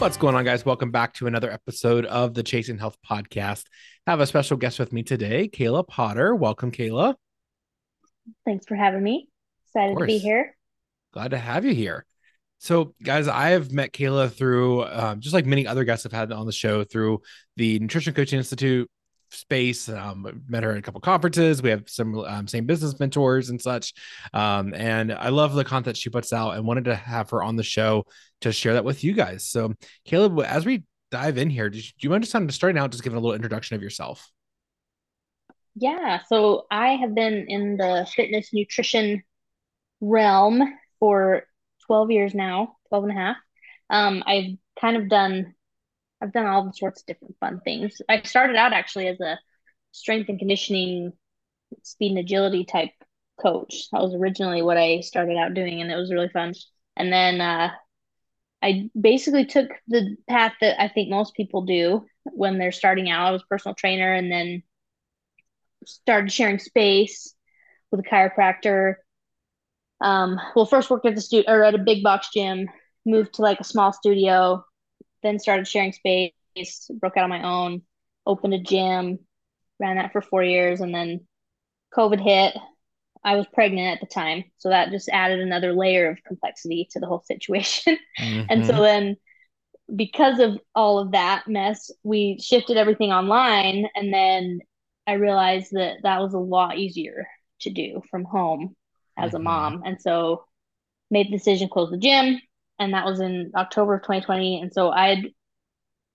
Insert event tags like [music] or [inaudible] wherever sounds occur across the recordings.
What's going on, guys? Welcome back to another episode of the Chasing Health Podcast. I have a special guest with me today, Kayla Potter. Welcome, Kayla. Thanks for having me. Excited to be here. Glad to have you here. So, guys, I have met Kayla through um, just like many other guests I've had on the show through the Nutrition Coaching Institute space. Um, met her at a couple conferences. We have some um, same business mentors and such. Um, and I love the content she puts out and wanted to have her on the show to share that with you guys. So, Kayla, as we dive in here, do you, just kind of starting out, just giving a little introduction of yourself? Yeah, so I have been in the fitness nutrition realm for 12 years now, 12 and a half. Um, I've kind of done, I've done all sorts of different fun things. I started out actually as a strength and conditioning, speed and agility type coach. That was originally what I started out doing, and it was really fun. And then uh, I basically took the path that I think most people do when they're starting out. I was personal trainer, and then started sharing space with a chiropractor. Um, well, first worked at the studio or at a big box gym, moved to like a small studio, then started sharing space, broke out on my own, opened a gym, ran that for four years, and then COVID hit. I was pregnant at the time, so that just added another layer of complexity to the whole situation. Mm-hmm. [laughs] and so mm-hmm. then because of all of that mess, we shifted everything online and then I realized that that was a lot easier to do from home as mm-hmm. a mom. And so made the decision close the gym and that was in October of 2020 and so I had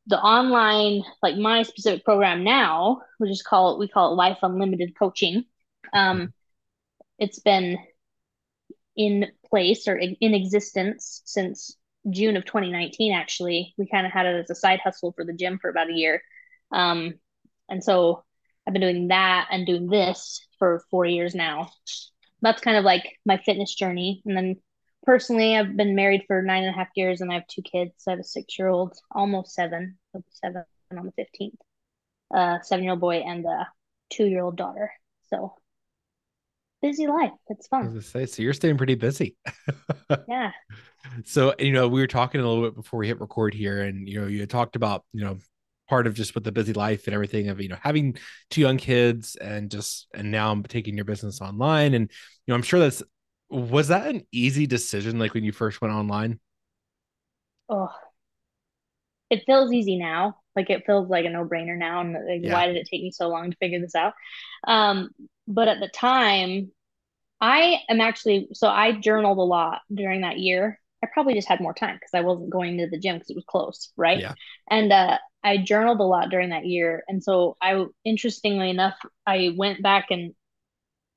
the online like my specific program now, we just call it we call it Life Unlimited Coaching. Um it's been in place or in existence since June of 2019 actually. We kind of had it as a side hustle for the gym for about a year. Um and so I've been doing that and doing this for four years now. That's kind of like my fitness journey. And then personally, I've been married for nine and a half years and I have two kids. I have a six year old, almost seven, seven on the 15th, a seven year old boy and a two year old daughter. So busy life. It's fun. Say, so you're staying pretty busy. [laughs] yeah. So, you know, we were talking a little bit before we hit record here, and, you know, you talked about, you know, part of just with the busy life and everything of you know having two young kids and just and now I'm taking your business online and you know I'm sure that's was that an easy decision like when you first went online? Oh, it feels easy now. Like it feels like a no brainer now. And like, yeah. why did it take me so long to figure this out? Um, but at the time, I am actually so I journaled a lot during that year. I probably just had more time because I wasn't going to the gym because it was close, right? Yeah. And uh, I journaled a lot during that year. And so I interestingly enough, I went back and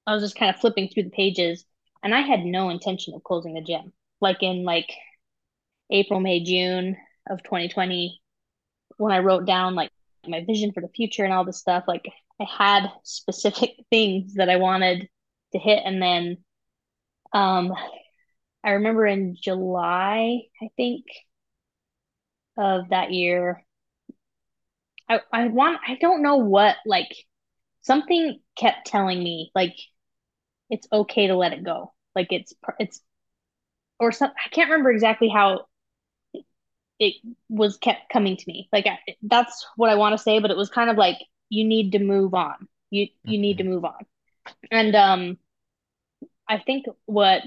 I was just kind of flipping through the pages and I had no intention of closing the gym. Like in like April, May, June of 2020, when I wrote down like my vision for the future and all this stuff, like I had specific [laughs] things that I wanted to hit. And then um I remember in July, I think, of that year, I, I want I don't know what like something kept telling me like it's okay to let it go. Like it's it's or some I can't remember exactly how it was kept coming to me. Like I, that's what I want to say, but it was kind of like you need to move on. You you need to mm-hmm. move on. And um I think what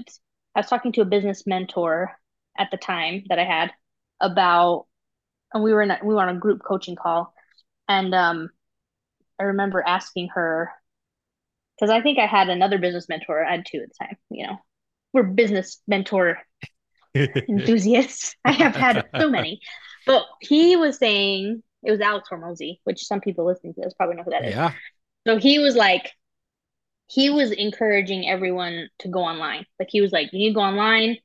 I was talking to a business mentor at the time that I had about and we were in a, we were on a group coaching call and um, I remember asking her because I think I had another business mentor. I had two at the time. You know, we're business mentor [laughs] enthusiasts. I have had so many, [laughs] but he was saying it was Alex Hormozi, which some people listening to this probably know who that is. Yeah. So he was like, he was encouraging everyone to go online. Like he was like, you need to go online.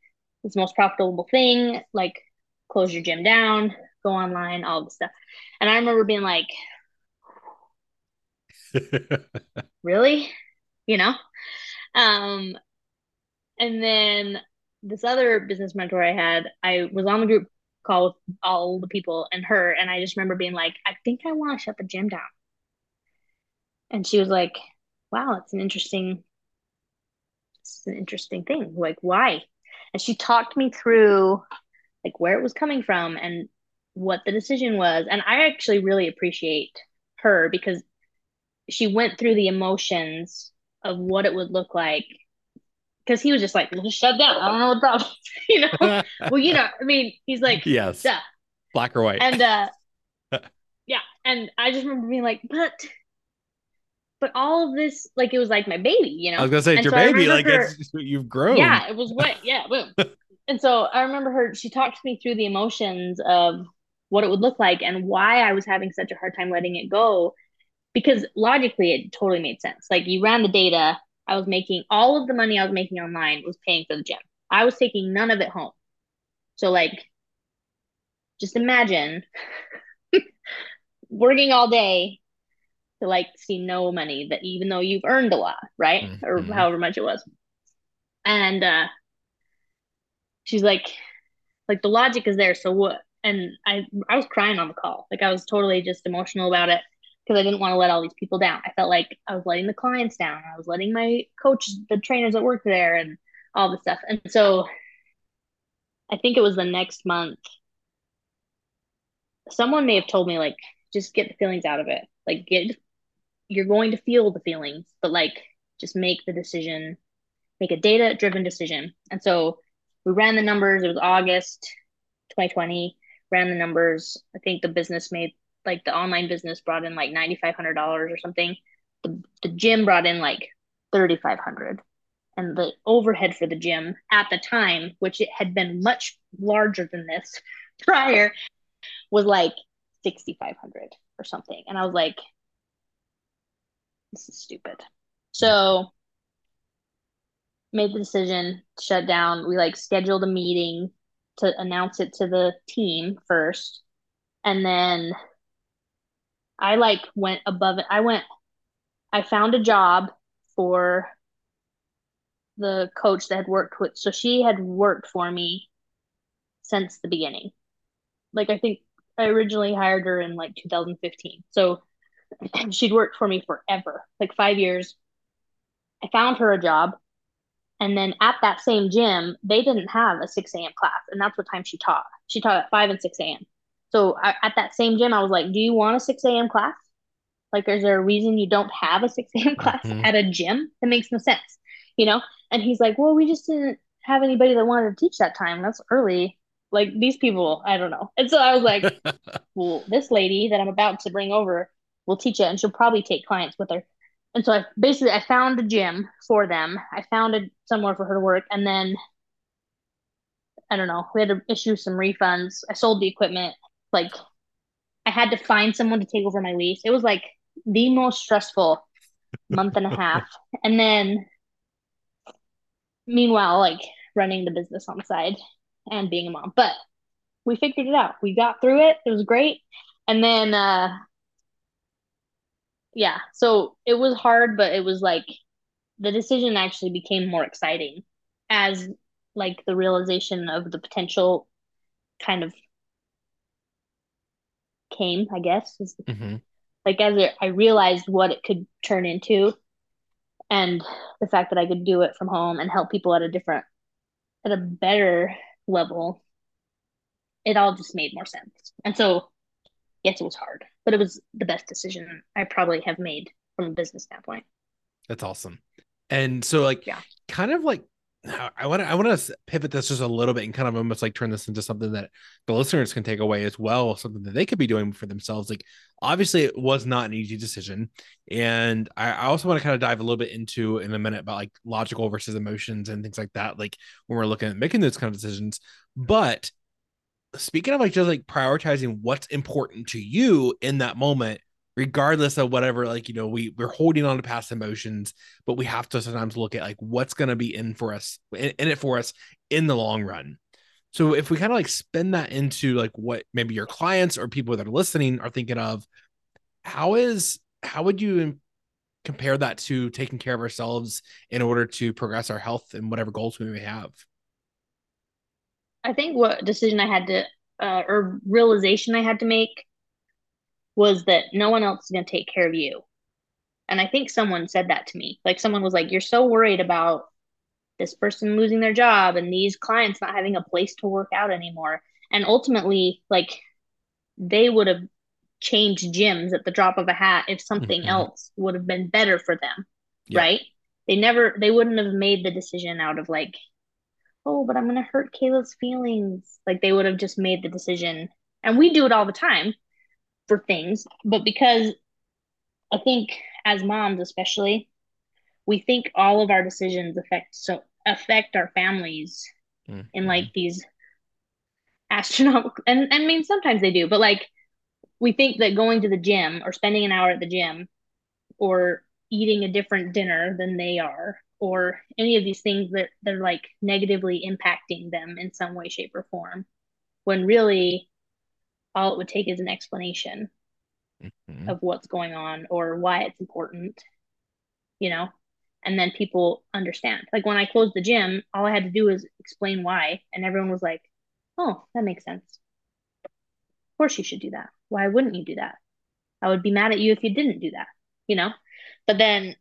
It's the most profitable thing. Like, close your gym down, go online, all the stuff. And I remember being like, [laughs] really? You know? Um, and then this other business mentor I had, I was on the group call with all the people and her, and I just remember being like, I think I want to shut the gym down. And she was like, Wow, it's an interesting, it's an interesting thing. Like, why? And she talked me through like where it was coming from and what the decision was. And I actually really appreciate her because she went through the emotions of what it would look like because he was just like, just shut down. I don't know what problem. [laughs] you know, [laughs] well, you know, I mean, he's like, yes, Duh. black or white, and uh, [laughs] yeah, and I just remember being like, but, but all of this, like, it was like my baby, you know. I was gonna say it's your so baby, like her, it's you've grown. Yeah, it was what, yeah, boom. and so I remember her. She talked me through the emotions of what it would look like and why I was having such a hard time letting it go because logically it totally made sense. Like you ran the data, I was making all of the money I was making online was paying for the gym. I was taking none of it home. So like just imagine [laughs] working all day to like see no money that even though you've earned a lot, right? Mm-hmm. Or however much it was. And uh she's like like the logic is there, so what and I I was crying on the call. Like I was totally just emotional about it because I didn't want to let all these people down. I felt like I was letting the clients down. I was letting my coach, the trainers that work there, and all this stuff. And so I think it was the next month. Someone may have told me, like, just get the feelings out of it. Like, get, you're going to feel the feelings, but like, just make the decision, make a data driven decision. And so we ran the numbers. It was August 2020, ran the numbers. I think the business made like the online business brought in like ninety five hundred dollars or something. The the gym brought in like thirty five hundred, and the overhead for the gym at the time, which it had been much larger than this [laughs] prior, was like sixty five hundred or something. And I was like, this is stupid. So made the decision to shut down. We like scheduled a meeting to announce it to the team first. And then I like went above it. I went, I found a job for the coach that had worked with, so she had worked for me since the beginning. Like, I think I originally hired her in like 2015. So [clears throat] she'd worked for me forever, like five years. I found her a job. And then at that same gym, they didn't have a 6 a.m. class. And that's what time she taught. She taught at 5 and 6 a.m. So I, at that same gym, I was like, "Do you want a six a.m. class? Like, is there a reason you don't have a six a.m. class mm-hmm. at a gym? That makes no sense, you know." And he's like, "Well, we just didn't have anybody that wanted to teach that time. That's early. Like these people, I don't know." And so I was like, [laughs] "Well, this lady that I'm about to bring over will teach it, and she'll probably take clients with her." And so I basically I found a gym for them. I found a somewhere for her to work, and then I don't know. We had to issue some refunds. I sold the equipment like I had to find someone to take over my lease. It was like the most stressful month and a [laughs] half. And then meanwhile, like running the business on the side and being a mom. But we figured it out. We got through it. It was great. And then uh yeah, so it was hard, but it was like the decision actually became more exciting as like the realization of the potential kind of came, I guess. Mm-hmm. Like as it, I realized what it could turn into, and the fact that I could do it from home and help people at a different, at a better level, it all just made more sense. And so, yes, it was hard, but it was the best decision I probably have made from a business standpoint. That's awesome. And so, like, yeah. kind of like I want to I want to pivot this just a little bit and kind of almost like turn this into something that the listeners can take away as well, something that they could be doing for themselves. Like obviously it was not an easy decision, and I, I also want to kind of dive a little bit into in a minute about like logical versus emotions and things like that. Like when we're looking at making those kind of decisions, but speaking of like just like prioritizing what's important to you in that moment regardless of whatever like you know we we're holding on to past emotions but we have to sometimes look at like what's going to be in for us in, in, it for us in the long run So if we kind of like spin that into like what maybe your clients or people that are listening are thinking of, how is how would you compare that to taking care of ourselves in order to progress our health and whatever goals we may have? I think what decision I had to uh, or realization I had to make was that no one else is going to take care of you. And I think someone said that to me. Like someone was like, "You're so worried about this person losing their job and these clients not having a place to work out anymore." And ultimately, like they would have changed gyms at the drop of a hat if something mm-hmm. else would have been better for them. Yeah. Right? They never they wouldn't have made the decision out of like, oh, but I'm gonna hurt Kayla's feelings. Like they would have just made the decision. And we do it all the time for things, but because I think as moms especially, we think all of our decisions affect so affect our families mm-hmm. in like these astronomical [laughs] and I mean sometimes they do, but like we think that going to the gym or spending an hour at the gym or eating a different dinner than they are or any of these things that they're like negatively impacting them in some way shape or form when really all it would take is an explanation mm-hmm. of what's going on or why it's important you know and then people understand like when i closed the gym all i had to do was explain why and everyone was like oh that makes sense of course you should do that why wouldn't you do that? I would be mad at you if you didn't do that, you know? But then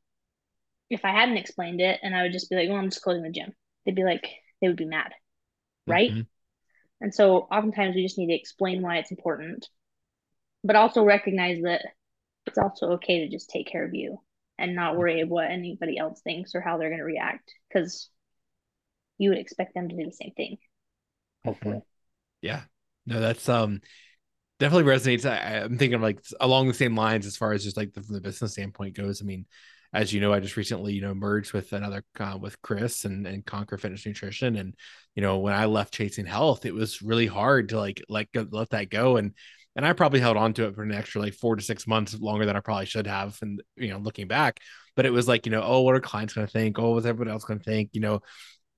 if I hadn't explained it and I would just be like, well, I'm just closing the gym, they'd be like, they would be mad. Right. Mm-hmm. And so oftentimes we just need to explain why it's important, but also recognize that it's also okay to just take care of you and not worry about what anybody else thinks or how they're going to react because you would expect them to do the same thing. Hopefully. Mm-hmm. Yeah. No, that's um definitely resonates. I, am thinking of like along the same lines as far as just like the, from the business standpoint goes. I mean, as you know, I just recently, you know, merged with another uh, with Chris and and Conquer Fitness Nutrition, and you know, when I left Chasing Health, it was really hard to like like let that go, and and I probably held on to it for an extra like four to six months longer than I probably should have, and you know, looking back, but it was like you know, oh, what are clients going to think? Oh, what's everybody else going to think? You know,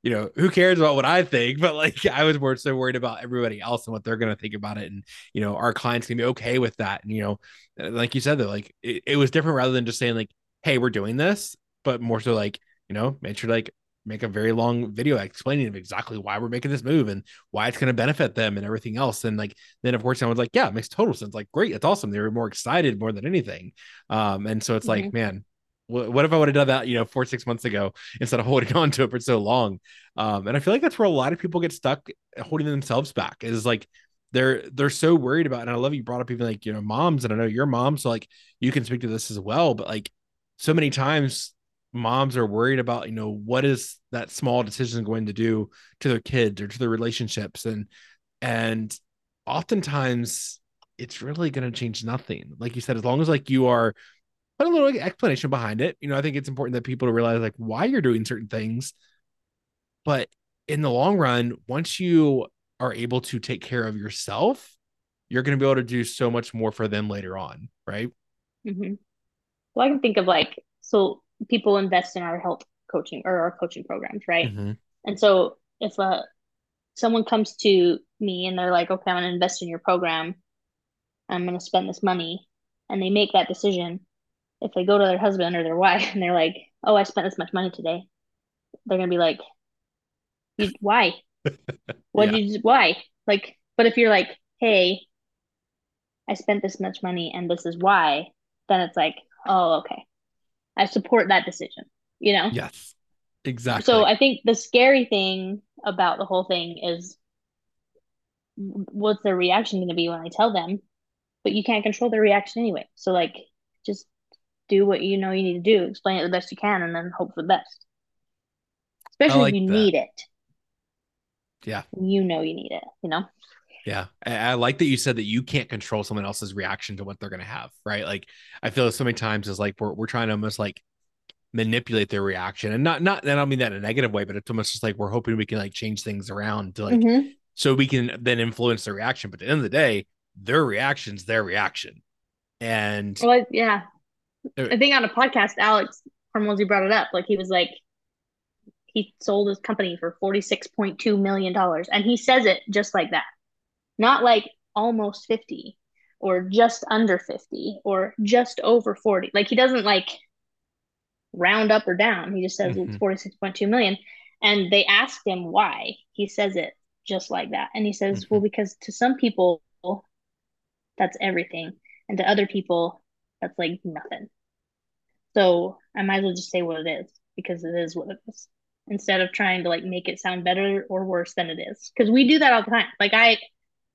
you know, who cares about what I think? [laughs] But like, I was more so worried about everybody else and what they're going to think about it. And, you know, our clients can be okay with that. And, you know, like you said, that like it, it was different rather than just saying, like, hey, we're doing this, but more so like, you know, make sure like make a very long video explaining exactly why we're making this move and why it's going to benefit them and everything else. And like, then of course, I was like, yeah, it makes total sense. Like, great. It's awesome. They were more excited more than anything. Um, and so it's mm-hmm. like, man, what if I would have done that, you know, four, six months ago instead of holding [laughs] on to it for so long? Um, and I feel like that's where a lot of people get stuck holding themselves back is like they're they're so worried about, and I love you brought up even like, you know, moms, and I know your mom, so like you can speak to this as well, but like so many times moms are worried about, you know, what is that small decision going to do to their kids or to their relationships. And and oftentimes it's really gonna change nothing. Like you said, as long as like you are put a little explanation behind it. You know, I think it's important that people realize like why you're doing certain things. But in the long run, once you are able to take care of yourself, you're going to be able to do so much more for them later on, right? Mm-hmm. Well, I can think of like so people invest in our health coaching or our coaching programs, right? Mm-hmm. And so if uh, someone comes to me and they're like, "Okay, I'm going to invest in your program. I'm going to spend this money," and they make that decision, if they go to their husband or their wife [laughs] and they're like, "Oh, I spent this much money today," they're gonna be like, "Why? [laughs] what yeah. did you? Why?" Like, but if you're like, "Hey, I spent this much money and this is why," then it's like, "Oh, okay, I support that decision." You know? Yes, exactly. So I think the scary thing about the whole thing is what's their reaction going to be when I tell them, but you can't control their reaction anyway. So like, just do what you know you need to do, explain it the best you can, and then hope for the best. Especially like if you that. need it. Yeah. You know you need it, you know? Yeah. I, I, like that you said that you can't control someone else's reaction to what they're gonna have, right? Like I feel so many times is like we're we're trying to almost like manipulate their reaction. And not not I don't mean that in a negative way, but it's almost just like we're hoping we can like change things around to like mm-hmm. so we can then influence their reaction. But at the end of the day, their reaction's their reaction. And well, yeah, I think on a podcast, Alex Hormozi brought it up. Like he was like, he sold his company for $46.2 million. And he says it just like that. Not like almost 50 or just under 50 or just over 40. Like he doesn't like round up or down. He just says mm-hmm. it's 46.2 million. And they asked him why. He says it just like that. And he says, mm-hmm. well, because to some people, that's everything. And to other people, that's like nothing. So I might as well just say what it is because it is what it is instead of trying to like make it sound better or worse than it is. Because we do that all the time. Like I,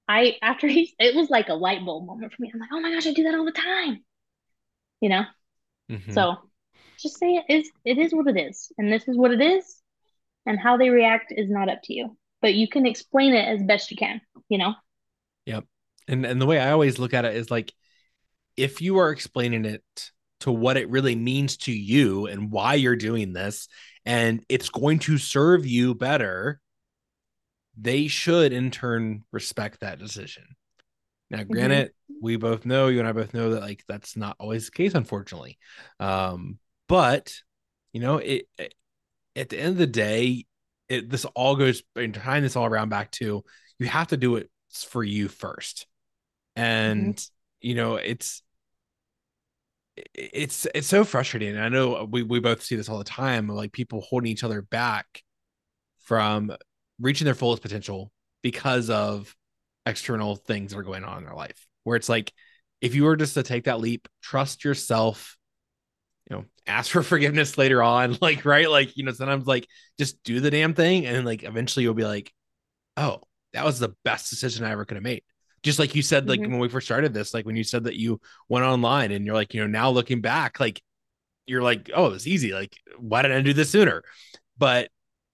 I after he, [laughs] it was like a light bulb moment for me. I'm like, oh my gosh, I do that all the time. You know. Mm-hmm. So just say it is. It is what it is, and this is what it is, and how they react is not up to you. But you can explain it as best you can. You know. Yep. And and the way I always look at it is like, if you are explaining it to what it really means to you and why you're doing this and it's going to serve you better they should in turn respect that decision now mm-hmm. granted mm-hmm. we both know you and i both know that like that's not always the case unfortunately um but you know it, it at the end of the day it this all goes and tying this all around back to you have to do it for you first and mm-hmm. you know it's it's it's so frustrating. I know we we both see this all the time, like people holding each other back from reaching their fullest potential because of external things that are going on in their life. Where it's like, if you were just to take that leap, trust yourself, you know, ask for [laughs] forgiveness later on, [laughs] like right, like you know, sometimes like just do the damn thing, and like eventually you'll be like, oh, that was the best decision I ever could have made just like you said like mm-hmm. when we first started this like when you said that you went online and you're like you know now looking back like you're like oh it's easy like why didn't i do this sooner but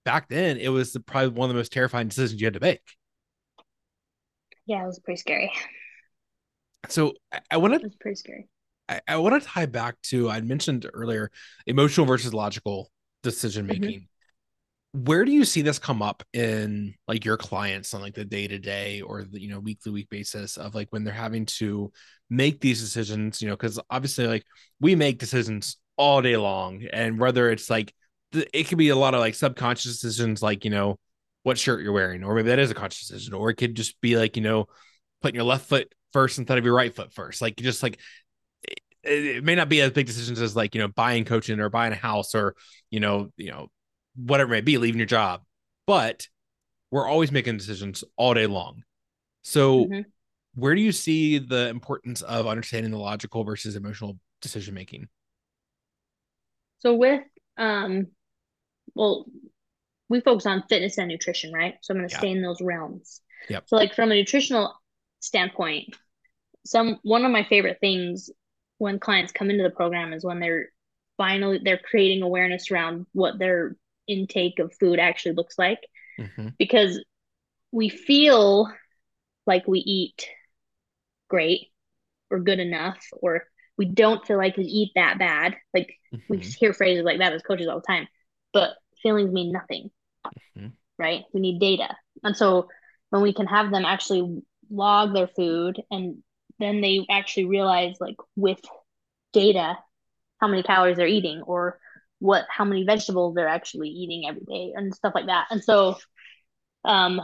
back then it was probably one of the most terrifying decisions you had to make. Yeah it was pretty scary. So i, I want to it's pretty scary. I, I want to tie back to i mentioned earlier emotional versus logical decision mm-hmm. making. Where do you see this come up in like your clients on like the day to day or the you know weekly week basis of like when they're having to make these decisions you know because obviously like we make decisions all day long and whether it's like it could be a lot of like subconscious decisions like you know what shirt you're wearing or maybe that is a conscious decision or it could just be like you know putting your left foot first instead of your right foot first like just like it, it may not be as big decisions as like you know buying coaching or buying a house or you know you know whatever it may be, leaving your job. But we're always making decisions all day long. So, mm-hmm. where do you see the importance of understanding the logical versus emotional decision making? So, with, um, well, we focus on fitness and nutrition, right? So, I'm going to yeah. stay in those realms. Yep. So, like from a nutritional standpoint, some one of my favorite things when clients come into the program is when they're finally they're creating awareness around what their intake of food actually looks like mm-hmm. because we feel like we eat great or good enough or we don't feel like we eat that bad like mm-hmm. we hear phrases like that as coaches all the time but feelings mean nothing mm-hmm. right we need data and so when we can have them actually log their food and then they actually realize like with data how many calories they're eating or what how many vegetables they're actually eating every day and stuff like that. And so um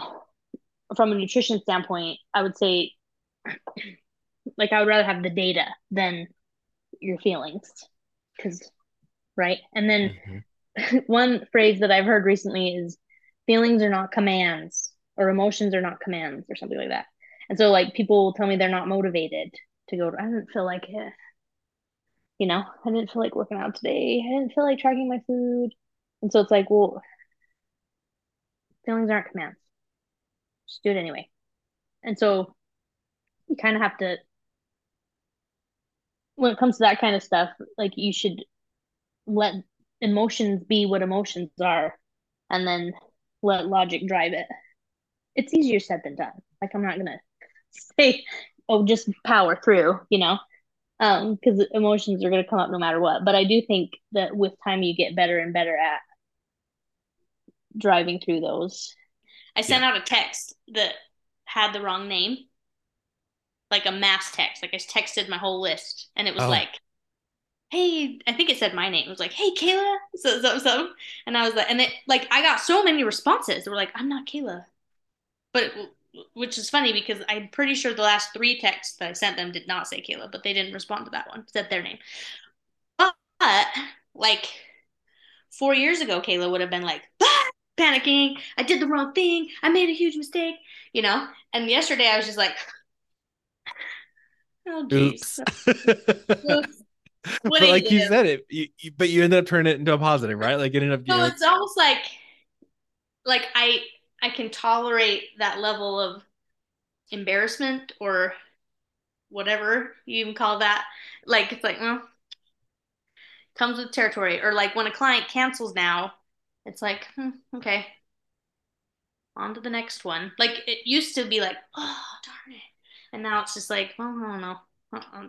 from a nutrition standpoint, I would say [clears throat] like I would rather have the data than your feelings cuz right? And then mm-hmm. [laughs] one phrase that I've heard recently is feelings are not commands or emotions are not commands or something like that. And so like people will tell me they're not motivated to go I didn't feel like it you know, I didn't feel like working out today. I didn't feel like tracking my food. And so it's like, well, feelings aren't commands. Just do it anyway. And so you kind of have to, when it comes to that kind of stuff, like you should let emotions be what emotions are and then let logic drive it. It's easier said than done. Like, I'm not going [laughs] to say, oh, just power through, you know? um because emotions are going to come up no matter what but i do think that with time you get better and better at driving through those i sent yeah. out a text that had the wrong name like a mass text like i texted my whole list and it was oh. like hey, I think it said my name. It was like, hey, Kayla, so, so, so. And I was like, and it, like, I got so many responses. They were like, I'm not Kayla. But, which is funny because I'm pretty sure the last three texts that I sent them did not say Kayla, but they didn't respond to that one, said their name. But, like, four years ago, Kayla would have been like, ah, panicking. I did the wrong thing. I made a huge mistake, you know? And yesterday I was just like, oh, Oops. [laughs] Oops. [laughs] but like you, you said it, you, you, but you ended up turning it into a positive, right? Like it ended up. So know, it's almost like, like I I can tolerate that level of embarrassment or whatever you even call that. Like it's like, well, comes with territory. Or like when a client cancels now, it's like, hmm, okay, on to the next one. Like it used to be like, oh darn it, and now it's just like, oh no, no, uh-uh.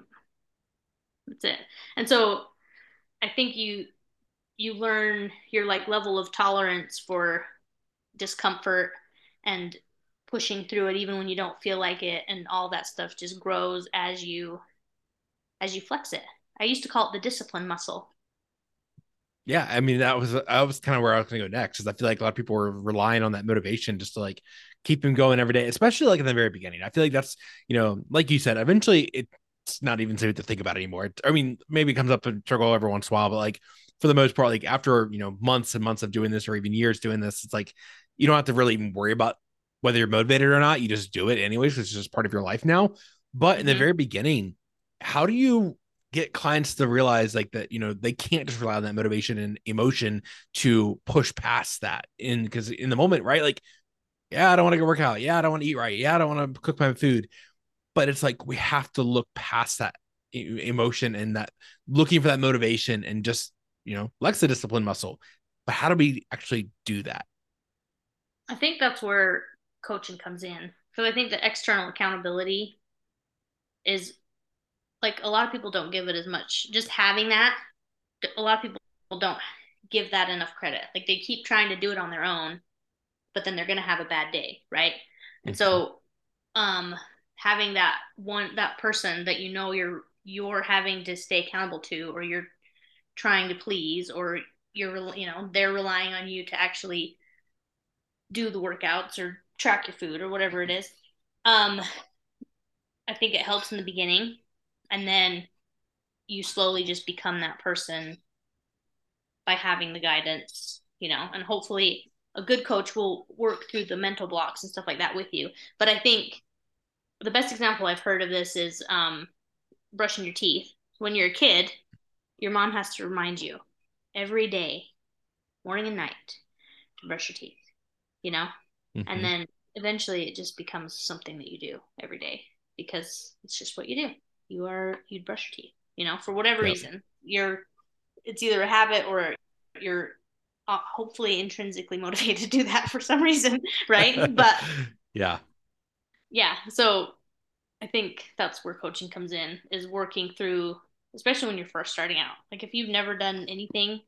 That's it. And so I think you you learn your like level of tolerance for discomfort and pushing through it even when you don't feel like it and all that stuff just grows as you as you flex it. I used to call it the discipline muscle yeah, I mean that was that was kind of where I was going to go next, because I feel like a lot of people were relying on that motivation just to like keep them going every day, especially like in the very beginning. I feel like that's you know, like you said, eventually it's not even safe to think about anymore. I mean, maybe it comes up to struggle every once in a while, but like for the most part, like after you know months and months of doing this or even years doing this, it's like you don't have to really even worry about whether you're motivated or not. You just do it anyways, It's just part of your life now. But in the mm-hmm. very beginning, how do you get clients to realize like that you know they can't just rely on that motivation and emotion to push past that in because in the moment right like yeah i don't want to go work out yeah i don't want to eat right yeah i don't want to cook my food but it's like we have to look past that emotion and that looking for that motivation and just you know flex the discipline muscle but how do we actually do that i think that's where coaching comes in because i think the external accountability is like a lot of people don't give it as much. Just having that, a lot of people don't give that enough credit. Like they keep trying to do it on their own, but then they're gonna have a bad day, right? And mm-hmm. so, um, having that one that person that you know you're you're having to stay accountable to, or you're trying to please, or you're you know they're relying on you to actually do the workouts or track your food or whatever it is. Um, I think it helps in the beginning and then you slowly just become that person by having the guidance you know and hopefully a good coach will work through the mental blocks and stuff like that with you but i think the best example i've heard of this is um, brushing your teeth. When you're a kid your mom has to remind you every day morning and night to brush your teeth you know? Mm-hmm. and then eventually it just becomes something that you do every day because it's just what you do. You are you'd brush your teeth you know? For whatever yep. reason you're it's either a habit or you're uh, hopefully intrinsically [laughs] motivated to do that for some reason right? [laughs] But yeah yeah so i think that's where coaching comes in is working through especially when you're first starting out. Like if you've never done anything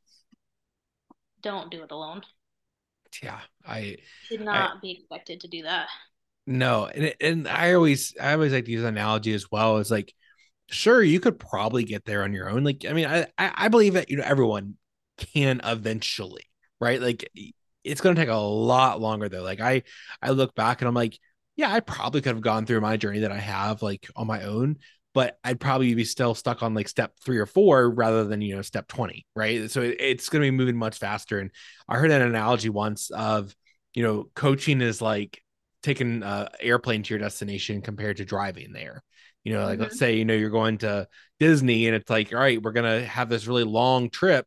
don't do it alone. Yeah i should not I, be expected to do that. No and, and i always i always like to use analogy as well as like sure you could probably get there on your own. Like i mean i i believe that you know everyone can eventually right? Like it's going to take a lot longer though. Like i i look back and i'm like yeah i probably could have gone through my journey that i have like on my own but i'd probably be still stuck on like step three or four rather than you know step 20 right so it, it's going to be moving much faster and i heard an analogy once of you know coaching is like taking an airplane to your destination compared to driving there you know, like mm-hmm. let's say, you know, you're going to Disney and it's like, all right, we're going to have this really long trip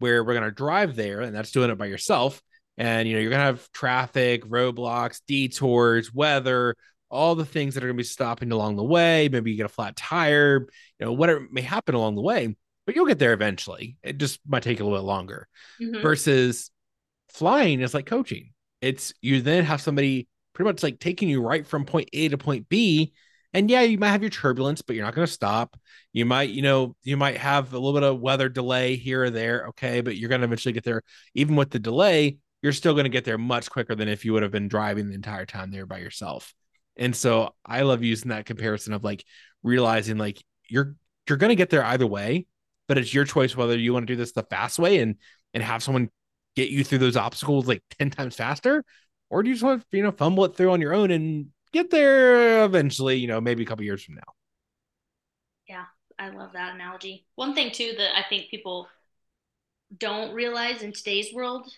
where we're going to drive there and that's doing it by yourself. And, you know, you're going to have traffic, roadblocks, detours, weather, all the things that are going to be stopping along the way. Maybe you get a flat tire, you know, whatever may happen along the way, but you'll get there eventually. It just might take a little bit longer mm-hmm. versus flying is like coaching. It's you then have somebody pretty much like taking you right from point A to point B and yeah, you might have your turbulence, but you're not going to stop. You might, you know, you might have a little bit of weather delay here or there. Okay. But you're going to eventually get there. Even with the delay, you're still going to get there much quicker than if you would have been driving the entire time there by yourself. And so I love using that comparison of like realizing like you're, you're going to get there either way. but it's your choice whether you want to do this the fast way and and have someone get you through those obstacles like 10 times faster or do you just want to you know fumble it through on your own and get there eventually you know maybe a couple years from now yeah i love that analogy one thing too that i think people don't realize in today's world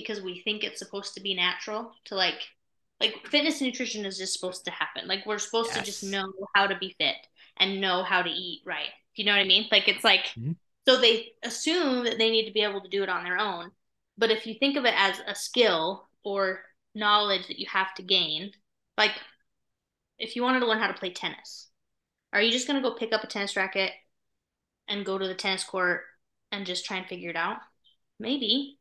because we think it's supposed to be natural to like like fitness and nutrition is just supposed to happen. Like we're supposed yes. to just know how to be fit and know how to eat right. You know what i mean? Like it's like mm-hmm. so they assume that they need to be able to do it on their own. But if you think of it as a skill or knowledge that you have to gain like if you wanted to learn how to play tennis are you just going to go pick up a tennis racket and go to the tennis court and just try and figure it out? Maybe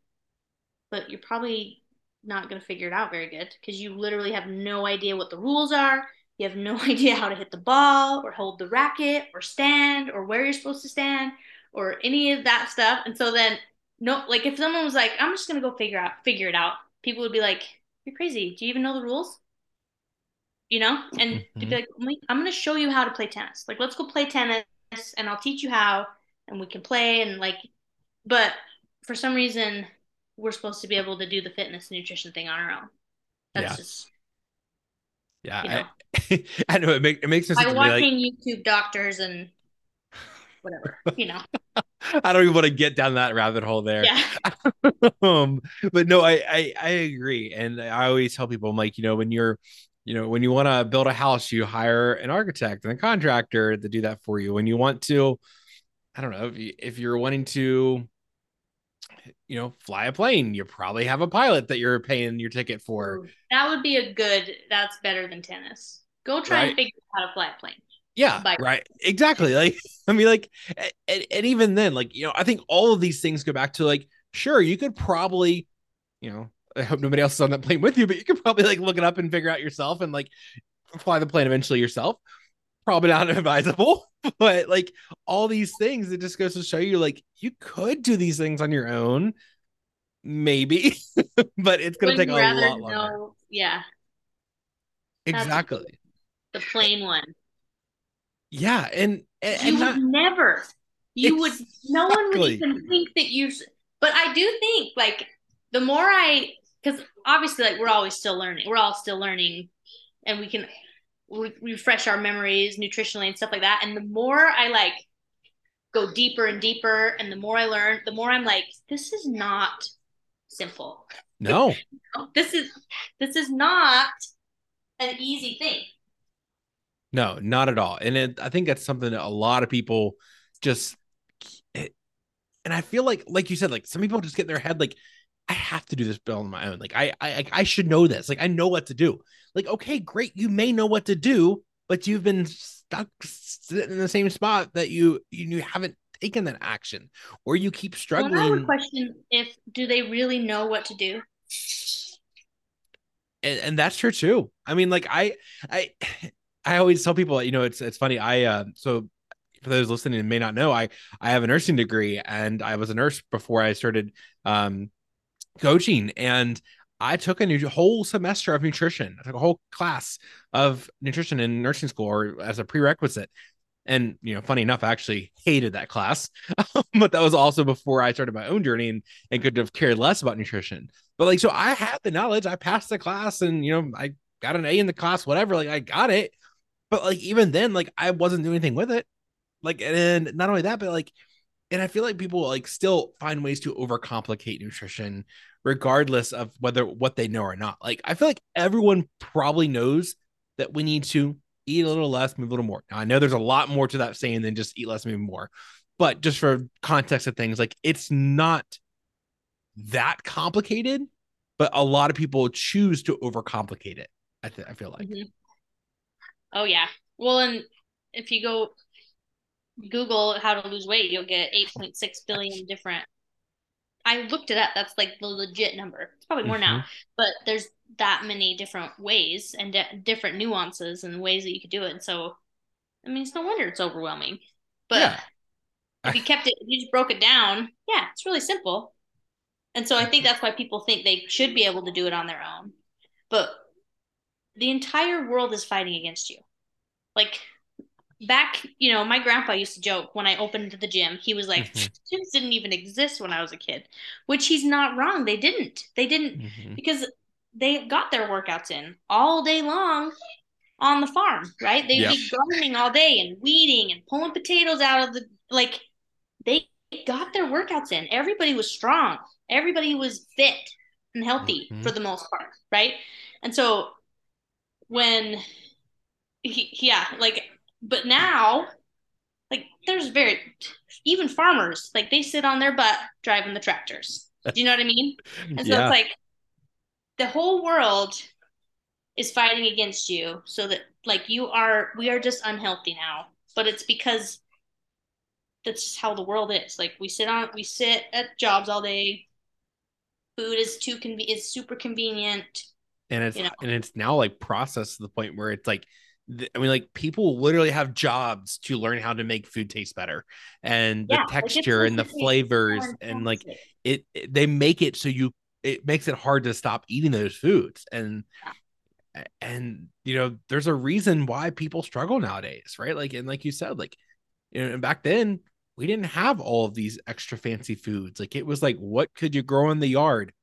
but you're probably not going to figure it out very good because you literally have no idea what the rules are. You have no [laughs] idea how to hit the ball or hold the racket or stand or where you're supposed to stand or any of that stuff. And so then no like if someone was like, I'm just gonna go figure out figure it out, people would be like, You're crazy. Do you even know the rules? You know? And mm-hmm. to be like, I'm gonna show you how to play tennis. Like let's go play tennis and I'll teach you how and we can play and like but for some reason we're supposed to be able to do the fitness nutrition thing on our own. That's yeah. just yeah. You know. I, [laughs] I, know it, make, it makes sense. By watching like... YouTube doctors and whatever, you know. [laughs] I don't even want to get down that rabbit hole there. Yeah. [laughs] um, but no, I, I I agree, and I always tell people, I'm like, you know, when you're, you know, when you want to build a house, you hire an architect and a contractor to do that for you. When you want to, I don't know, if, you, if you're wanting to you know, fly a plane. You probably have a pilot that you're paying your ticket for. That would be a good. That's better than tennis. Go try right? and figure out how to fly a plane. Yeah, Bye. right. Exactly. Like, [laughs] I mean, like, and, and even then, like, you know, I think all of these things go back to like, sure, you could probably, you know, I hope nobody else is on that plane with you, but you could probably like look it up and figure out yourself and like fly the plane eventually yourself probably not [laughs] advisable, but like all these things, it just goes to show you like you could do these things on your own, maybe, [laughs] but it's gonna take a lot longer. Know, yeah. Exactly. the plain one. Yeah, and, and you and not, would never. You exactly. would no one would even think that you but I do think like the more I because obviously like we're always still learning. We're all still learning and we can re- refresh our memories nutritionally and stuff like that. And the more I like go deeper and deeper, and the more I learn, the more I'm like, this is not simple. No, [laughs] this is this is not an easy thing. No, not at all. And it, I think that's something that a lot of people just. It, and I feel like, like you said, like some people just get in their head, like I have to do this bill on my own. Like I, I, I should know this. Like I know what to do. Like okay, great. You may know what to do, but you've been stuck sitting in the same spot that you you haven't taken that action, or you keep struggling. Well, I would question if do they really know what to do. And, and that's true too. I mean, like I, I, I always tell people, you know, it's it's funny. I uh, so for those listening and may not know, I I have a nursing degree and I was a nurse before I started um coaching and I took a new whole semester of nutrition. I took a whole class of nutrition in nursing school or as a prerequisite. And you know, funny enough, I actually hated that class, [laughs] but that was also before I started my own journey and, and could have cared less about nutrition. But like, so I had the knowledge, I passed the class, and you know, I got an A in the class, whatever. Like, I got it. But like, even then, like, I wasn't doing anything with it. Like, and not only that, but like, and I feel like people like still find ways to overcomplicate nutrition regardless of whether what they know or not. Like I feel like everyone probably knows that we need to eat a little less, move a little more. Now I know there's a lot more to that saying than just eat less, move more. But just for context of things, like it's not that complicated, but a lot of people choose to overcomplicate it. I th- I feel like. Mm-hmm. Oh yeah. Well, and if you go Google how to lose weight, you'll get 8.6 billion different. I looked it up. That's like the legit number. It's probably more mm-hmm. now, but there's that many different ways and de- different nuances and ways that you could do it. And so, I mean, it's no wonder it's overwhelming. But yeah. if you kept it, if you just broke it down, yeah, it's really simple. And so I think that's why people think they should be able to do it on their own. But the entire world is fighting against you. Like back, you know, my grandpa used to joke when I opened the gym. He was like, Mhm. [laughs] gyms didn't even exist when I was a kid, which he's not wrong. They didn't. They didn't Mhm. because they got their workouts in all day long on the farm, right? They'd Yep. be gardening all day and weeding and pulling potatoes out of the like they got their workouts in. Everybody was strong. Everybody was fit and healthy Mhm. for the most part, right? And so when he, yeah, like but now like there's very even farmers like they sit on their butt driving the tractors. Do you know what I mean? [laughs] And so Yeah. it's like the whole world is fighting against you so that like you are we are just unhealthy now. But it's because that's just how the world is. Like we sit on we sit at jobs all day. Food is too conve is super convenient. and it's you know? and it's now like processed to the point where it's like I mean, like people literally have jobs to learn how to make food taste better, and the Yeah, like, texture and the flavors, and like it, it- they make it so you it makes it hard to stop eating those foods, and and you know there's a reason why people struggle nowadays, right? Like and like you said, like you know, and back then we didn't have all of these extra fancy foods. Like it was like what could you grow in the yard,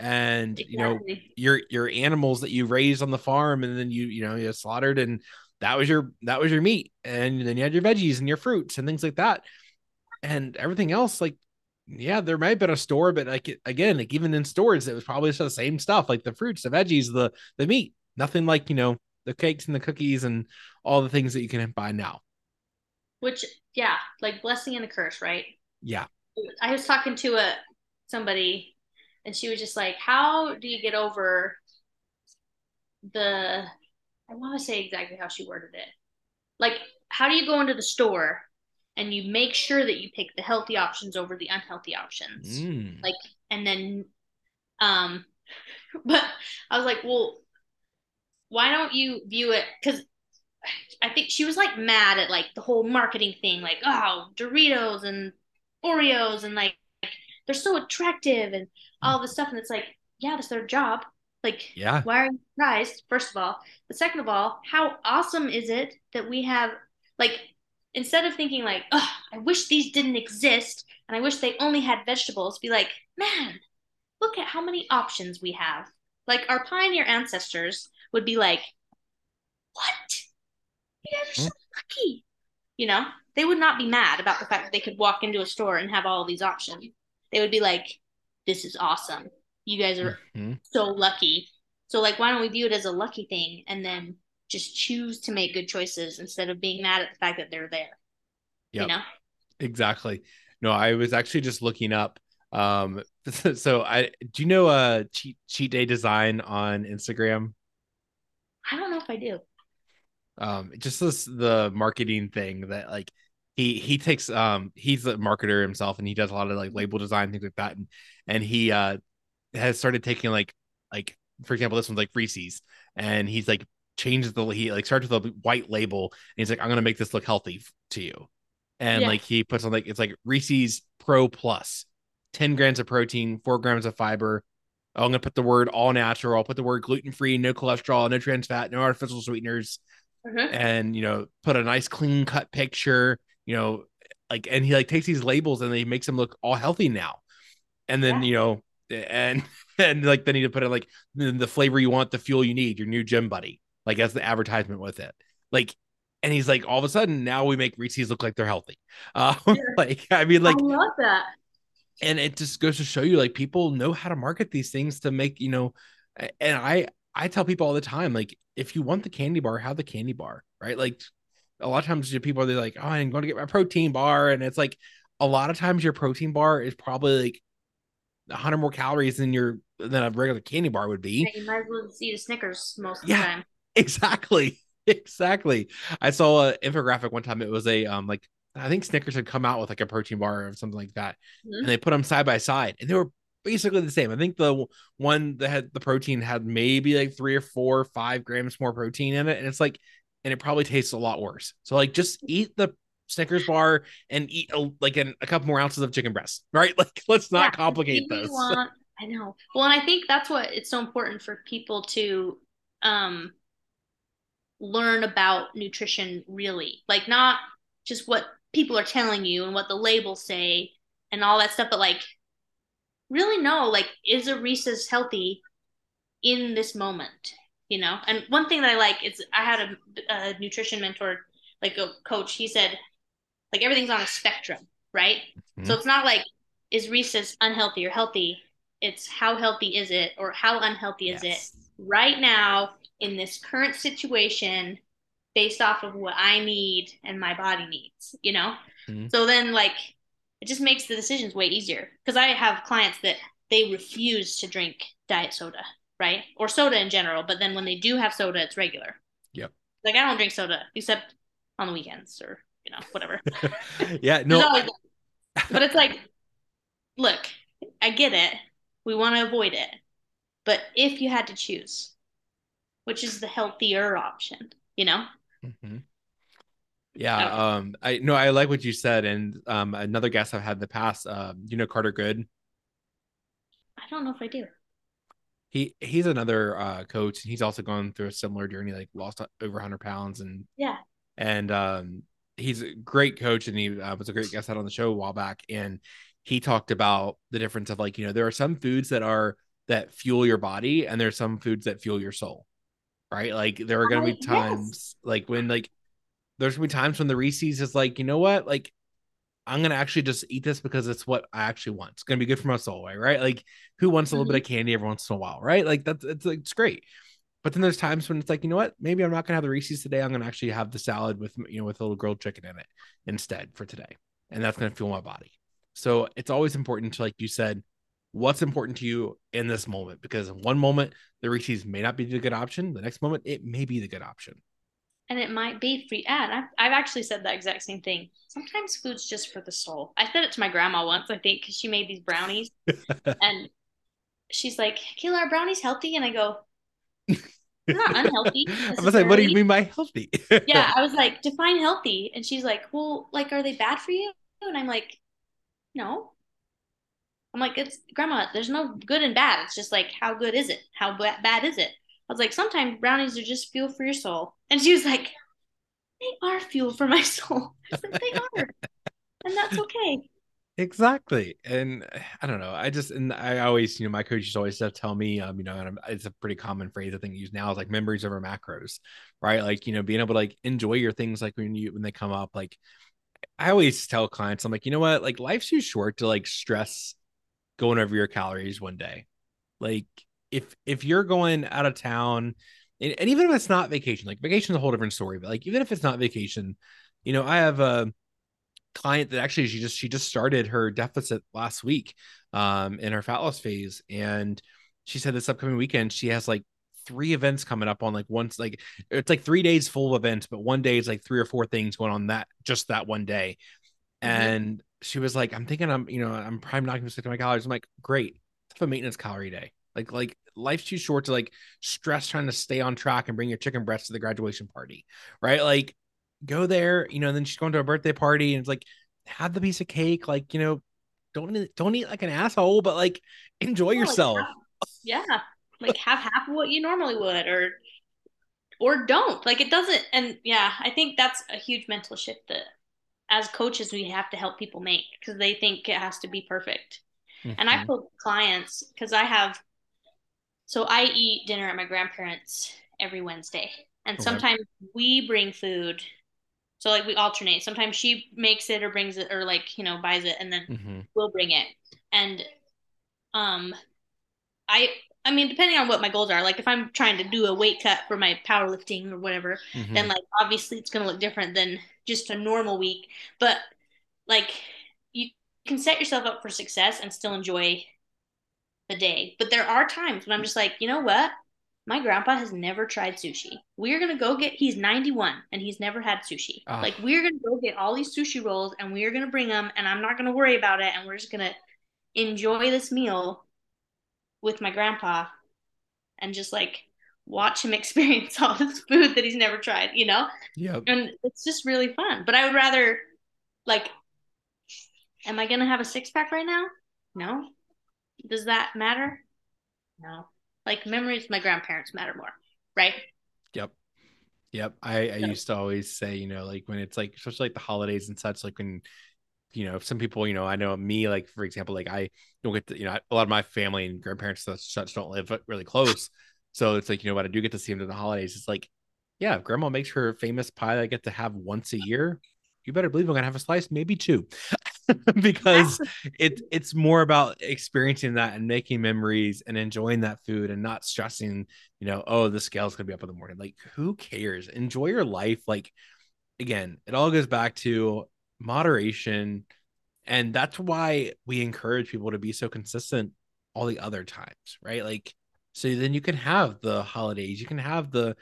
and you know your your animals that you raised on the farm and then you you know you slaughtered and that was your that was your meat and then you had your veggies and your fruits and things like that. And everything else like yeah there might have been a store but like again like even in stores it was probably just the same stuff like the fruits the veggies the the meat. Nothing like you know the cakes and the cookies and all the things that you can buy now. Which yeah, like blessing and a curse, right? yeah. I was talking to a somebody and she was just like, How do you get over the I want to say exactly how she worded it. Like, how do you go into the store and you make sure that you pick the healthy options over the unhealthy options? Mm. Like, and then um [laughs] but I was like, well, why don't you view it because I think she was like mad at like the whole marketing thing, like, oh, Doritos and Oreos and like they're so attractive and all mm. this stuff. And it's like, yeah, that's their job. Like, yeah why are you surprised? First of all, but second of all, how awesome is it that we have like instead of thinking like, oh, I wish these didn't exist and I wish they only had vegetables, be like, man, look at how many options we have. Like our pioneer ancestors would be like, what? You guys are so mm. lucky. You know, they would not be mad about the fact that they could walk into a store and have all these options. They would be like, this is awesome. You guys are Mhm. so lucky. So like why don't we view it as a lucky thing and then just choose to make good choices instead of being mad at the fact that they're there. You know? exactly no i was actually just looking up um [laughs] so i do you know uh cheat cheat day design on instagram I don't know if I do. um just this the marketing thing that like he he takes um he's a marketer himself and he does a lot of like label design things like that and and he uh has started taking like like for example this one's like Reese's and he's like changes the he like starts with a white label and he's like I'm gonna make this look healthy to you and Yeah. like he puts on like it's like Reese's Pro Plus 10 grams of protein 4 grams of fiber Oh, I'm gonna put the word all natural. I'll put the word gluten free, no cholesterol, no trans fat, no artificial sweeteners, Mhm. and you know, put a nice clean cut picture. You know, like, and he like takes these labels and he makes them look all healthy now. And then Yeah. you know, and [laughs] and like then you put in like the, flavor you want, the fuel you need, your new gym buddy, like as the advertisement with it, like. And he's like, all of a sudden, now we make Reese's look like they're healthy. [laughs] Uh, like, I mean, like, I love that. and it just goes to show you like people know how to market these things to make you know and i i tell people all the time like if you want the candy bar have the candy bar right like a lot of times you- people are like oh i'm going to get my protein bar and it's like a lot of times your protein bar is probably like 100 more calories than your than a regular candy bar would be Yeah, you might as well just eat a Snickers most of Yeah. the time. exactly [laughs] exactly i saw an infographic one time it was a um like i think snickers had come out with like a protein bar or something like that Mhm. and they put them side by side and they were basically the same i think the one that had the protein had maybe like three or four or five grams more protein in it and it's like and it probably tastes a lot worse so like just eat the snickers bar and eat a, like an, a couple more ounces of chicken breast [laughs] right like let's not Yeah, complicate this want- [laughs] I know. Well, and I think that's what it's so important for people to um learn about nutrition really. Like not just what people are telling you and what the labels say and all that stuff, but like really know like is a Reese's healthy in this moment, you know? And one thing that I like is I had a, a nutrition mentor, like a coach, he said like everything's on a spectrum, right? Mm-hmm. So it's not like is Reese's unhealthy or healthy. It's how healthy is it or how unhealthy is yes. it right now in this current situation based off of what I need and my body needs, you know? Mm-hmm. So then like it just makes the decisions way easier because I have clients that they refuse to drink diet soda, right? Or soda in general, but then when they do have soda, it's regular. Yep. Like I don't drink soda except on the weekends or you know whatever. [laughs] yeah, no. but it's like, look, I get it. We want to avoid it, but if you had to choose, which is the healthier option, you know? Mm-hmm. Yeah, okay. um, I know I like what you said, and um, another guest I've had in the past, um, you know Carter Good. I don't know if I do. He he's another uh, coach, and he's also gone through a similar journey, like lost over hundred pounds, and yeah, and um, he's a great coach, and he uh, was a great guest out on the show a while back, and he talked about the difference of like you know there are some foods that are that fuel your body, and there are some foods that fuel your soul, right? Like there are going to be times yes. like when like there's gonna be times when the Reese's is like, you know what, like I'm gonna actually just eat this because it's what I actually want. It's gonna be good for my soul, right? Like, who wants a little mm-hmm. bit of candy every once in a while, right? Like that's it's like, it's great. But then there's times when it's like, you know what? Maybe I'm not gonna have the Reese's today. I'm gonna actually have the salad with you know with a little grilled chicken in it instead for today, and that's gonna fuel my body. So it's always important to, like you said, what's important to you in this moment because in one moment the Reese's may not be the good option. The next moment it may be the good option and it might be free. And I've, I've actually said that exact same thing. Sometimes food's just for the soul. I said it to my grandma once, I think, because she made these brownies, [laughs] and she's like, "Kayla, are brownies healthy?" And I go, "They're not unhealthy." [laughs] I was like, "What do you mean by healthy?" [laughs] yeah, I was like, "Define healthy," and she's like, "Well, like, are they bad for you?" And I'm like, "No." I'm like, "It's grandma. There's no good and bad. It's just like, how good is it? How bad is it?" I was like, sometimes brownies are just fuel for your soul. And she was like, they are fuel for my [laughs] soul. Said, they are. and that's okay. Exactly. And I don't know. I just, and I always, you know, my coaches always tell me, um, you know, and it's a pretty common phrase I think used now is like memories over macros, right? Like, you know, being able to like enjoy your things like when you, when they come up, like I always tell clients, I'm like, you know what? Like life's too short to like stress going over your calories one day. Like if if you're going out of town and, and even if it's not vacation like vacation is a whole different story but like even if it's not vacation you know i have a client that actually she just she just started her deficit last week um in her fat loss phase and she said this upcoming weekend she has like three events coming up on like once like it's like three days full of events but one day is like three or four things going on that just that one day. Mm-hmm. and she was like i'm thinking i'm you know i'm probably not gonna stick to my calories. I'm like great. Have a maintenance calorie day like like life's too short to like stress trying to stay on track and bring your chicken breasts to the graduation party, right? Like go there, you know, and then she's going to a birthday party and it's like have the piece of cake, like, you know, don't don't eat like an asshole, but like [laughs] enjoy yeah, yourself. Like yeah. Like have half of what you normally would or or don't. Like it doesn't and yeah, I think that's a huge mental shift that as coaches we have to help people make because they think it has to be perfect. Mm-hmm. And I mm-hmm. told clients because I have so I eat dinner at my grandparents every Wednesday. And okay. sometimes we bring food. So like we alternate. Sometimes she makes it or brings it or like, you know, buys it and then mm-hmm. we'll bring it. And um I I mean, depending on what my goals are, like if I'm trying to do a weight cut for my powerlifting or whatever, mm-hmm. then like obviously it's gonna look different than just a normal week. But like you can set yourself up for success and still enjoy a day. But there are times when I'm just like, you know what? My grandpa has never tried sushi. We're gonna go get. He's 91 and he's never had sushi. Oh. Like we're gonna go get all these sushi rolls and we're gonna bring them, and I'm not gonna worry about it, and we're just gonna enjoy this meal with my grandpa, and just like watch him [laughs] experience all this food that he's never tried. You know? Yeah. And it's just really fun. But I would rather, like, am I gonna have a six pack right now? No. Does that matter? No. Like memories, my grandparents matter more, right? Yep. Yep. I, I used to always say, you know, like when it's like, especially like the holidays and such, like when, you know, some people, you know, I know me, like, for example, like I don't get to, you know, a lot of my family and grandparents and such don't live really close. So it's like, you know what, I do get to see them during the holidays. It's like, yeah, if grandma makes her famous pie that I get to have once a year, you better believe I'm gonna have a slice, maybe two. [laughs] because [laughs] it it's more about experiencing that and making memories and enjoying that food and not stressing, you know, oh, the scale's gonna be up in the morning. Like, who cares? Enjoy your life. Like, again, it all goes back to moderation. And that's why we encourage people to be so consistent all the other times, right? Like, so then you can have the holidays, you can have the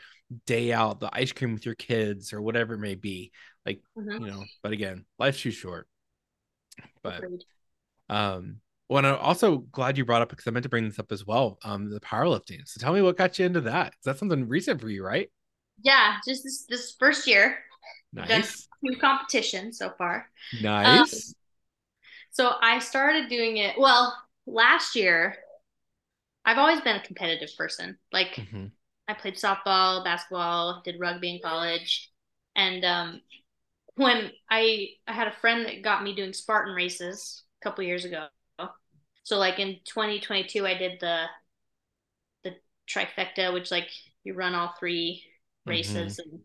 day out, the ice cream with your kids or whatever it may be. Like, Mhm. you know, but again, life's too short. But Agreed. um, well, and I'm also glad you brought up because I meant to bring this up as well. Um, the powerlifting. So tell me what got you into that? 'Cause That's something recent for you, right? Yeah, just this this first year, Done. Nice, two competitions so far. nice. So I started doing it. Well, last year, I've always been a competitive person. Like Mhm. I played softball, basketball, did rugby in college, and um, when I I had a friend that got me doing Spartan races a couple years ago. So like in 2022, I did the the trifecta, which like you run all three races, and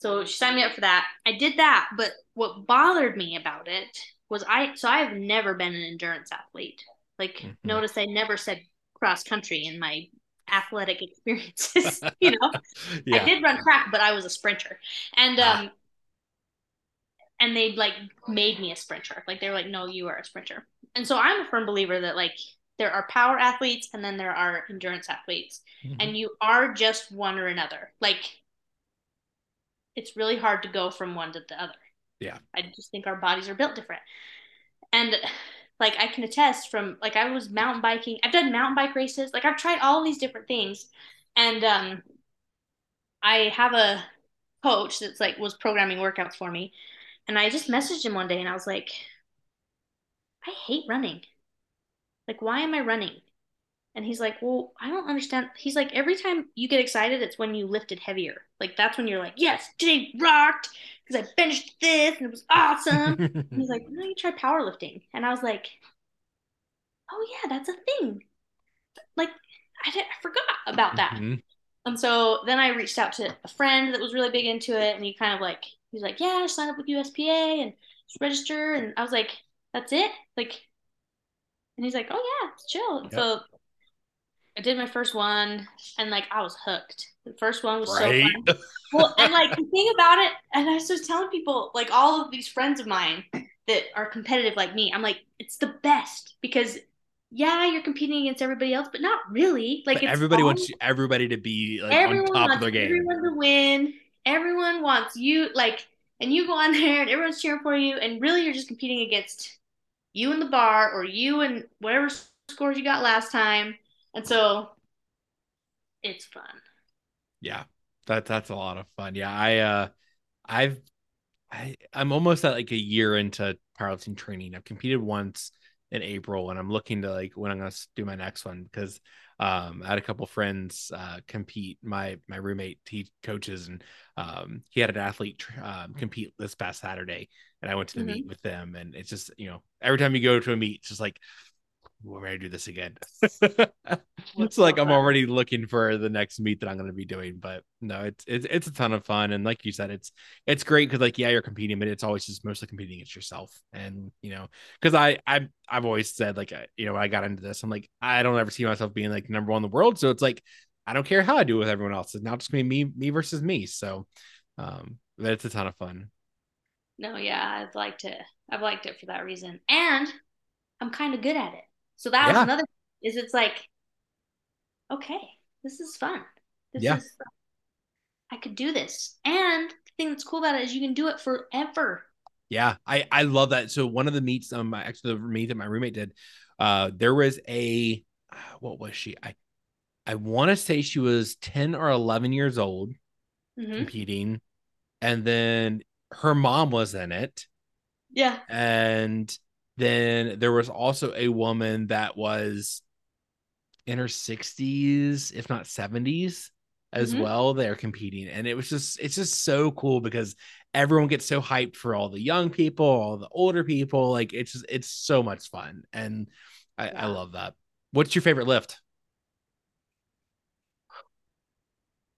so she signed me up for that. I did that, but what bothered me about it was I so I have never been an endurance athlete. Like Mhm. notice I never said cross country in my athletic [laughs] experiences, you know. [laughs] I did run track, but I was a sprinter. And Ah. um and they like made me a sprinter. Like they were like, no, you are a sprinter. And so I'm a firm believer that like there are power athletes and then there are endurance athletes. Mhm. And you are just one or another. Like it's really hard to go from one to the other. Yeah. I just think our bodies are built different. And like I can attest from like I was mountain biking. I've done mountain bike races. Like I've tried all these different things. And um I have a coach that's like was programming workouts for me. And I just messaged him one day and I was like, I hate running. Like, why am I running? And he's like, Well, I don't understand. He's like, Every time you get excited, it's when you lifted heavier. Like, that's when you're like, Yes, today rocked because I finished this and it was awesome. [laughs] He's like, Why don't you try powerlifting? And I was like, Oh, yeah, that's a thing. Like, I, did, I forgot about that. Mhm. And so then I reached out to a friend that was really big into it, and he kind of like he was like, "Yeah, sign up with USPA and just register." And I was like, "That's it?" Like, and he's like, "Oh yeah, it's chill." Yep. So I did my first one, and like I was hooked. The first one was Right. so fun. Well, and like the thing about it, and I was just telling people, like all of these friends of mine that are competitive like me, I'm like, it's the best because yeah, you're competing against everybody else, but not really. Like everybody all- wants everybody to be like on top of their game. everyone to win. Everyone wants you like, and you go on [laughs] there and everyone's cheering for you, and really you're just competing against you in the bar or you and whatever scores you got last time, and so it's fun. Yeah, that that's a lot of fun. Yeah, I uh, I've I I'm almost at like a year into powerlifting training. I've competed once in April, and I'm looking to like when I'm gonna do my next one because um I had a couple friends uh compete. My my roommate he coaches, and um he had an athlete um, compete this past Saturday, and I went to the meet with them, and it's just you know every time you go to a meet, it's just like we're ready to do this again. [laughs] it's like I'm already looking for the next meet that I'm going to be doing, but no, it's it's it's a ton of fun, and like you said, it's it's great because like yeah, you're competing, but it's always just mostly competing against yourself, and you know, because I I I've always said like you know when I got into this, I'm like I don't ever see myself being like number one in the world, so it's like I don't care how I do it with everyone else. It's now just gonna be me me versus me, so um, but it's a ton of fun. No, yeah, I've liked it. I've liked it for that reason, and I'm kind of good at it. So that was another. Is it's like, okay, this is fun. This Yeah. is. I could do this, and the thing that's cool about it is you can do it forever. Yeah, I I love that. So one of the meets, um, actually the meet that my roommate did, uh, there was a, [sighs] what was she? I, I want to say she was ten or eleven years old hmm competing, and then her mom was in it, Yeah. and then there was also a woman that was in her sixties, if not seventies, as Mhm. well. They're competing, and it was just it's just so cool because everyone gets so hyped for all the young people, all the older people. Like it's just it's so much fun, and I, I love that. What's your favorite lift?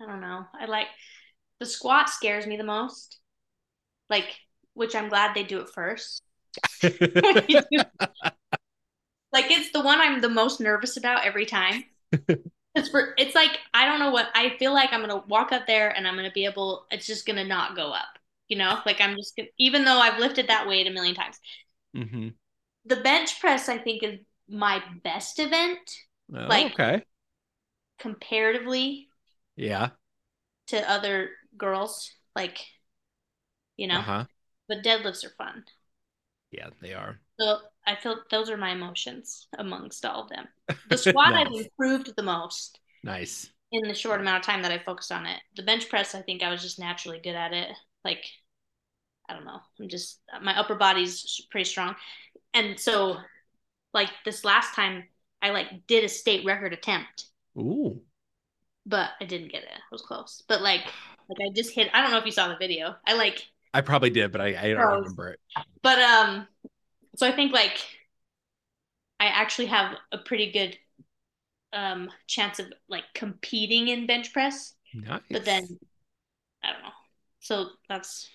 I don't know. I like the squat scares me the most. Like, which I'm glad they do it first. [laughs] like it's the one I'm the most nervous about every time. [laughs] It's for it's like I don't know what I feel like I'm gonna walk up there and I'm gonna be able it's just gonna not go up. You know? Like I'm just gonna, even though I've lifted that weight a million times. hmm The bench press I think is my best event Oh, Like- okay, comparatively yeah, to other girls. Like, you know, uh huh, but deadlifts are fun. Yeah, they are. So I feel those are my emotions amongst all of them. [laughs] The squat I've improved the most Nice. in the short amount of time that I focused on it. The bench press, I think I was just naturally good at it. Like, I don't know. I'm just my upper body's pretty strong, and so like this last time, I like did a state record attempt, Ooh, but I didn't get it. I was close, but like like I just hit. I don't know if you saw the video. I like I probably did, but I, I don't Gross. remember it. But um, so I think like I actually have a pretty good um chance of like competing in bench press, Nice. but then I don't know. So that's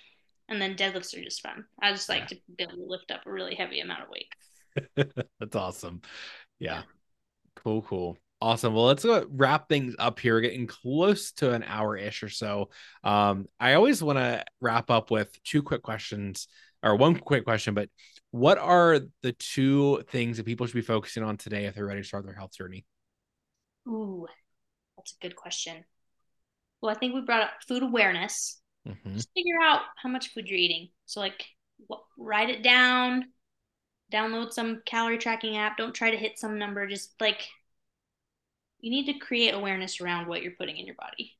and then deadlifts are just fun. I just like Yeah. to be able to lift up a really heavy amount of weight. [laughs] That's awesome. Yeah. Cool, cool. Awesome. Well, let's go wrap things up here. We're getting close to an hour ish or so. Um, I always want to wrap up with two quick questions or one quick question, but what are the two things that people should be focusing on today if they're ready to start their health journey? Ooh, that's a good question. Well, I think we brought up food awareness. Mhm. Just figure out how much food you're eating. So like write it down, download some calorie tracking app. Don't try to hit some number. Just like you need to create awareness around what you're putting in your body.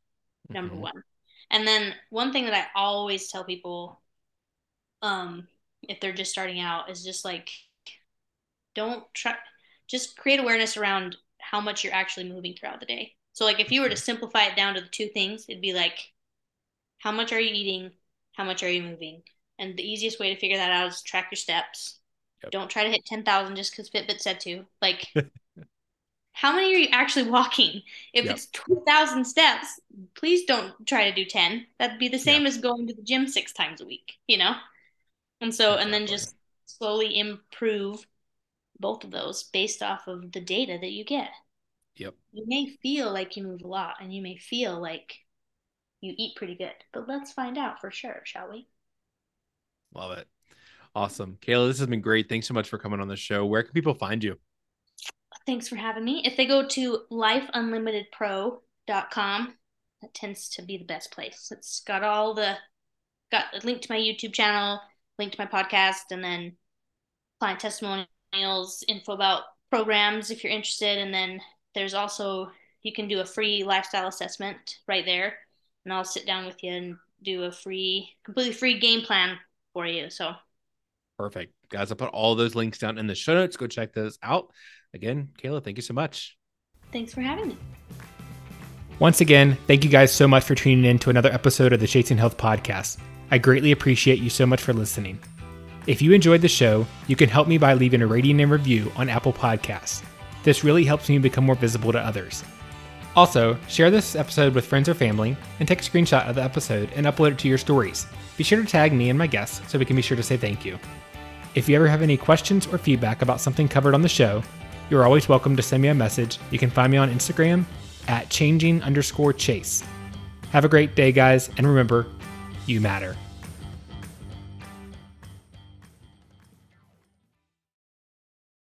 Number Mhm. one. And then one thing that I always tell people um if they're just starting out is just like don't try just create awareness around how much you're actually moving throughout the day. So like if you were to simplify it down to the two things, it'd be like how much are you eating? How much are you moving? And the easiest way to figure that out is track your steps. Yep. Don't try to hit 10,000 just because Fitbit said to. Like, [laughs] how many are you actually walking? If Yep. it's 2,000 steps, please don't try to do 10. That'd be the same as going to the gym six times a week, you know? And so, and then just slowly improve both of those based off of the data that you get. Yep. You may feel like you move a lot and you may feel like you eat pretty good, but let's find out for sure, shall we? Love it. Awesome. Kayla, this has been great. Thanks so much for coming on the show. Where can people find you? Thanks for having me. If they go to lifeunlimitedpro.com, that tends to be the best place. It's got all the got a link to my YouTube channel, link to my podcast, and then client testimonials, info about programs if you're interested, and then there's also you can do a free lifestyle assessment right there, and I'll sit down with you and do a free, completely free game plan for you. So Perfect. Guys, I'll put all those links down in the show notes. Go check those out. Again, Kayla, thank you so much. thanks for having me. Once again, thank you guys so much for tuning in to another episode of the Chasing Health podcast. I greatly appreciate you so much for listening. If you enjoyed the show, you can help me by leaving a rating and review on Apple Podcasts. This really helps me become more visible to others. Also, share this episode with friends or family and take a screenshot of the episode and upload it to your stories. Be sure to tag me and my guests so we can be sure to say thank you. If you ever have any questions or feedback about something covered on the show, you're always welcome to send me a message. You can find me on Instagram at changing underscore chase. Have a great day, guys, and remember, you matter.